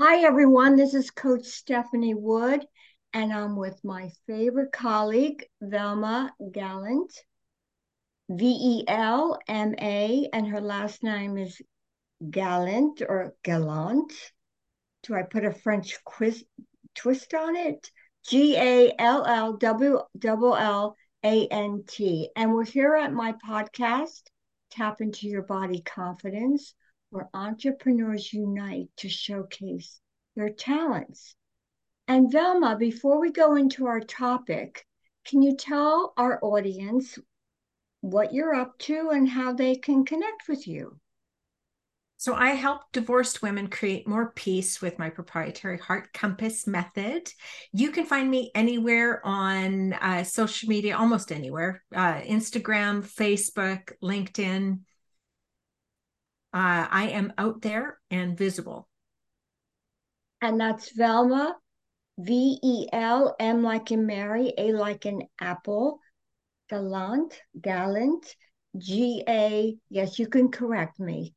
Hi, everyone. This is Coach Stephanie Wood, and I'm with my favorite colleague, Velma Gallant, V E L M A, and her last name is Gallant or Gallant. Do I put a French quiz, twist on it? G A L L W L A N T. And we're here at my podcast, Tap into Your Body Confidence where entrepreneurs unite to showcase their talents. And Velma, before we go into our topic, can you tell our audience what you're up to and how they can connect with you? So, I help divorced women create more peace with my proprietary Heart Compass method. You can find me anywhere on uh, social media, almost anywhere uh, Instagram, Facebook, LinkedIn uh, I am out there and visible. And that's Velma, V E L M like in Mary, A like in apple, gallant, gallant, G A. Yes, you can correct me.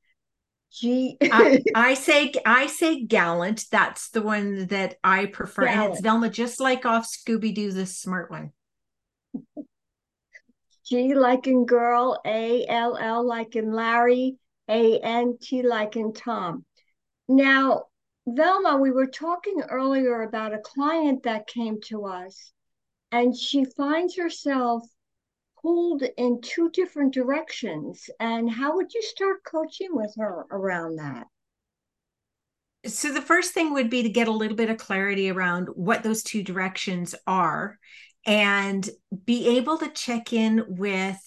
G. I, I say I say gallant. That's the one that I prefer, gallant. and it's Velma, just like off Scooby Doo, the smart one. G like in girl, A L L like in Larry, a N T like in Tom. Now, Velma, we were talking earlier about a client that came to us, and she finds herself pulled in two different directions. And how would you start coaching with her around that? So, the first thing would be to get a little bit of clarity around what those two directions are and be able to check in with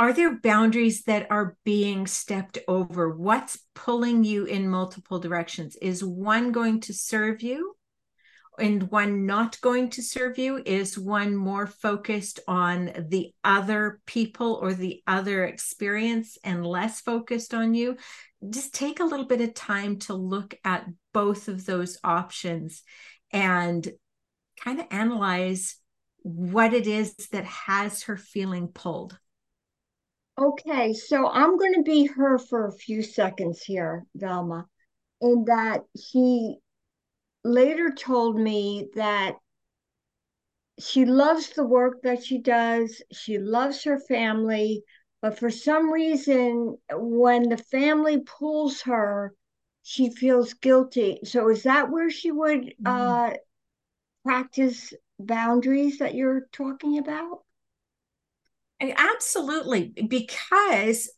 are there boundaries that are being stepped over? What's pulling you in multiple directions? Is one going to serve you and one not going to serve you? Is one more focused on the other people or the other experience and less focused on you? Just take a little bit of time to look at both of those options and kind of analyze what it is that has her feeling pulled. Okay, so I'm going to be her for a few seconds here, Velma, in that she later told me that she loves the work that she does, she loves her family, but for some reason, when the family pulls her, she feels guilty. So is that where she would mm-hmm. uh, practice boundaries that you're talking about? Absolutely, because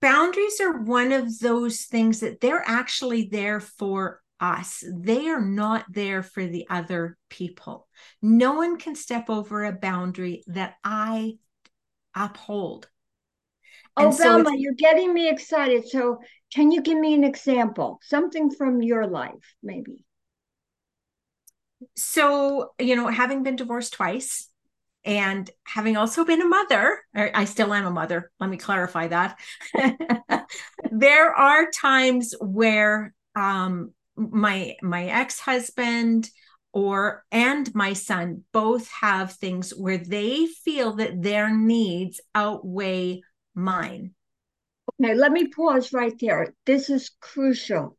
boundaries are one of those things that they're actually there for us. They are not there for the other people. No one can step over a boundary that I uphold. Oh, and Velma, so you're getting me excited. So, can you give me an example? Something from your life, maybe so you know having been divorced twice and having also been a mother i still am a mother let me clarify that. There are times where um my my ex-husband or and my son both have things where they feel that their needs outweigh mine. Okay let me pause right there. This is crucial.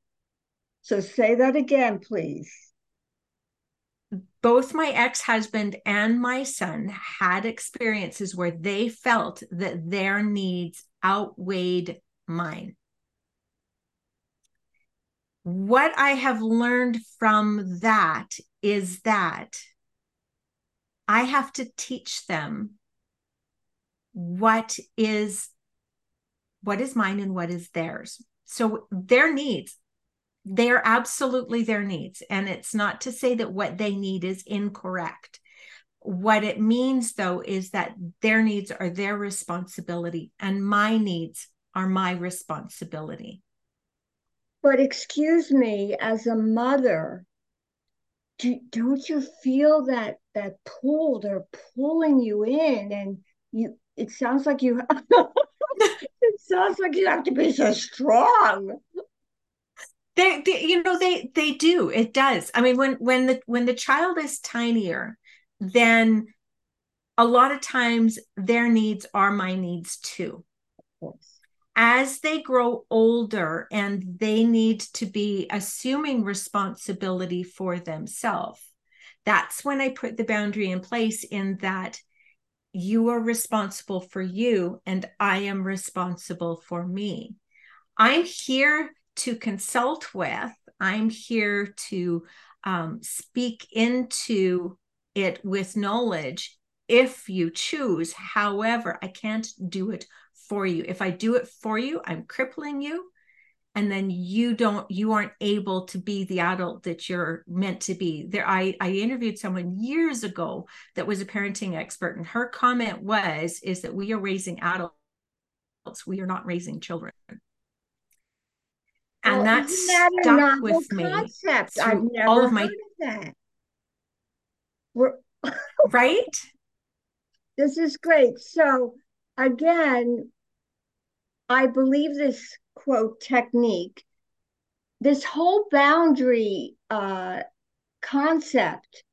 So say that again please both my ex husband and my son had experiences where they felt that their needs outweighed mine. What I have learned from that is that I have to teach them what is what is mine and what is theirs. So their needs, they are absolutely their needs. And it's not to say that what they need is incorrect. What it means, though, is that their needs are their responsibility and my needs are my responsibility. But excuse me, as a mother, do, don't you feel that that pull? They're pulling you in, and you. It sounds like you. it sounds like you have to be so strong they, they you know they they do. It does. I mean when when the when the child is tinier then a lot of times their needs are my needs too. As they grow older and they need to be assuming responsibility for themselves, that's when I put the boundary in place in that you are responsible for you and I am responsible for me. I'm here to consult with, I'm here to um, speak into it with knowledge if you choose. However, I can't do it for you. If I do it for you, I'm crippling you. And then you don't, you aren't able to be the adult that you're meant to be. There, I, I interviewed someone years ago that was a parenting expert, and her comment was, is that we are raising adults, we are not raising children. And well, that stuck with concept? me. I've never all of my, that. We're right? This is great. So again, I believe this quote technique, this whole boundary uh, concept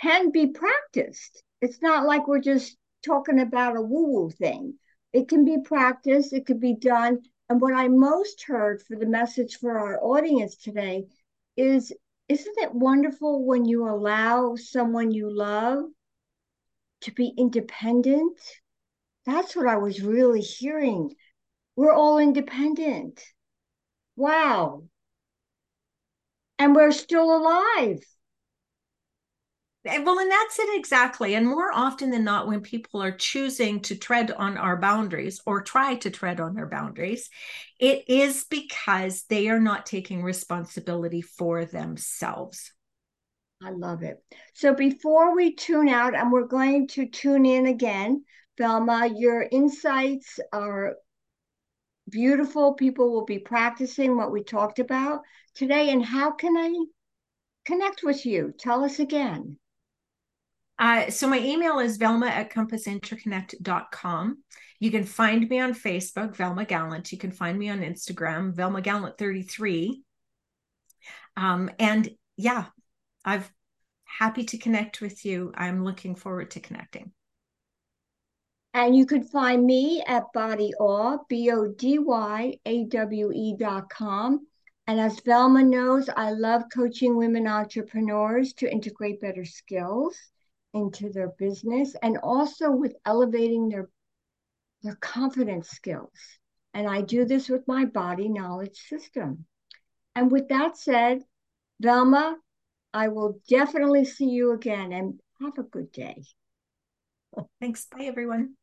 can be practiced. It's not like we're just talking about a woo woo thing. It can be practiced, it could be done. And what I most heard for the message for our audience today is isn't it wonderful when you allow someone you love to be independent? That's what I was really hearing. We're all independent. Wow. And we're still alive. Eh, well, and that's it exactly. And more often than not, when people are choosing to tread on our boundaries or try to tread on our boundaries, it is because they are not taking responsibility for themselves. I love it. So before we tune out, and we're going to tune in again, Velma, your insights are beautiful. People will be practicing what we talked about today. And how can I connect with you? Tell us again. Uh, so my email is velma at compassinterconnect.com. You can find me on Facebook, Velma Gallant. You can find me on Instagram, Velma Gallant33. Um, and yeah, I'm happy to connect with you. I'm looking forward to connecting. And you could find me at Body Awe, B O D Y A W E dot com. And as Velma knows, I love coaching women entrepreneurs to integrate better skills into their business and also with elevating their their confidence skills. And I do this with my body knowledge system. And with that said, Velma, I will definitely see you again and have a good day. Thanks. Bye, everyone.